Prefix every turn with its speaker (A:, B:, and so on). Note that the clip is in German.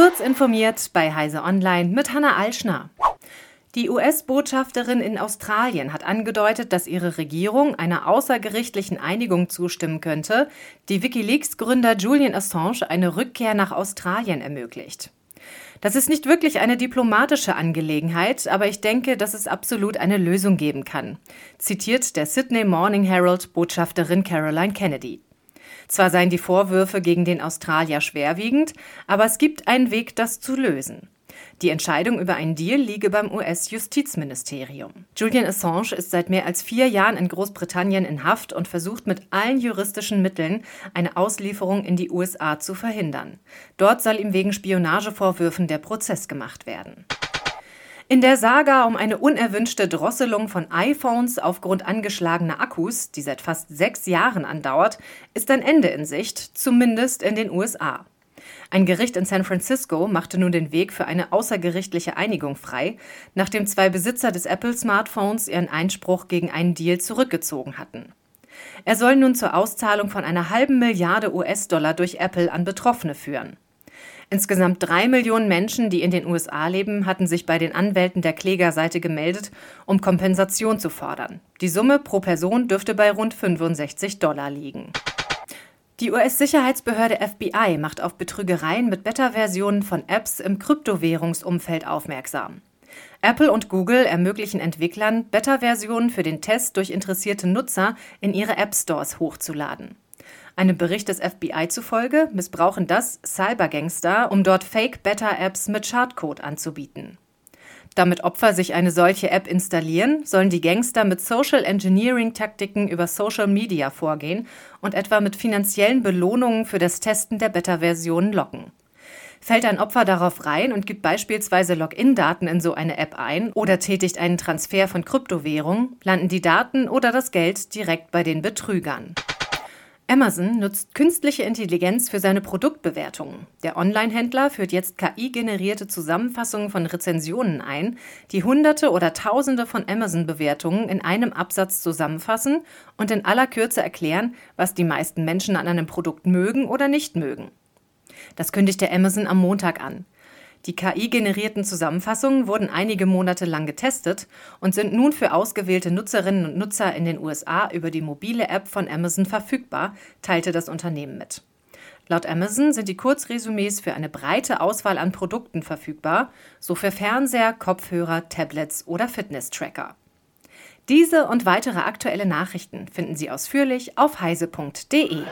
A: Kurz informiert bei Heise Online mit Hanna Alschner. Die US-Botschafterin in Australien hat angedeutet, dass ihre Regierung einer außergerichtlichen Einigung zustimmen könnte, die Wikileaks-Gründer Julian Assange eine Rückkehr nach Australien ermöglicht. Das ist nicht wirklich eine diplomatische Angelegenheit, aber ich denke, dass es absolut eine Lösung geben kann, zitiert der Sydney Morning Herald Botschafterin Caroline Kennedy. Zwar seien die Vorwürfe gegen den Australier schwerwiegend, aber es gibt einen Weg, das zu lösen. Die Entscheidung über einen Deal liege beim US-Justizministerium. Julian Assange ist seit mehr als vier Jahren in Großbritannien in Haft und versucht mit allen juristischen Mitteln, eine Auslieferung in die USA zu verhindern. Dort soll ihm wegen Spionagevorwürfen der Prozess gemacht werden. In der Saga um eine unerwünschte Drosselung von iPhones aufgrund angeschlagener Akkus, die seit fast sechs Jahren andauert, ist ein Ende in Sicht, zumindest in den USA. Ein Gericht in San Francisco machte nun den Weg für eine außergerichtliche Einigung frei, nachdem zwei Besitzer des Apple-Smartphones ihren Einspruch gegen einen Deal zurückgezogen hatten. Er soll nun zur Auszahlung von einer halben Milliarde US-Dollar durch Apple an Betroffene führen. Insgesamt drei Millionen Menschen, die in den USA leben, hatten sich bei den Anwälten der Klägerseite gemeldet, um Kompensation zu fordern. Die Summe pro Person dürfte bei rund 65 Dollar liegen. Die US-Sicherheitsbehörde FBI macht auf Betrügereien mit Beta-Versionen von Apps im Kryptowährungsumfeld aufmerksam. Apple und Google ermöglichen Entwicklern, Beta-Versionen für den Test durch interessierte Nutzer in ihre App-Stores hochzuladen. Einem Bericht des FBI zufolge missbrauchen das Cybergangster, um dort Fake-Beta-Apps mit Schadcode anzubieten. Damit Opfer sich eine solche App installieren, sollen die Gangster mit Social Engineering-Taktiken über Social Media vorgehen und etwa mit finanziellen Belohnungen für das Testen der Beta-Versionen locken. Fällt ein Opfer darauf rein und gibt beispielsweise Login-Daten in so eine App ein oder tätigt einen Transfer von Kryptowährung, landen die Daten oder das Geld direkt bei den Betrügern. Amazon nutzt künstliche Intelligenz für seine Produktbewertungen. Der Online-Händler führt jetzt KI-generierte Zusammenfassungen von Rezensionen ein, die Hunderte oder Tausende von Amazon-Bewertungen in einem Absatz zusammenfassen und in aller Kürze erklären, was die meisten Menschen an einem Produkt mögen oder nicht mögen. Das kündigte Amazon am Montag an. Die KI-generierten Zusammenfassungen wurden einige Monate lang getestet und sind nun für ausgewählte Nutzerinnen und Nutzer in den USA über die mobile App von Amazon verfügbar, teilte das Unternehmen mit. Laut Amazon sind die Kurzresümees für eine breite Auswahl an Produkten verfügbar, so für Fernseher, Kopfhörer, Tablets oder Fitness-Tracker. Diese und weitere aktuelle Nachrichten finden Sie ausführlich auf heise.de.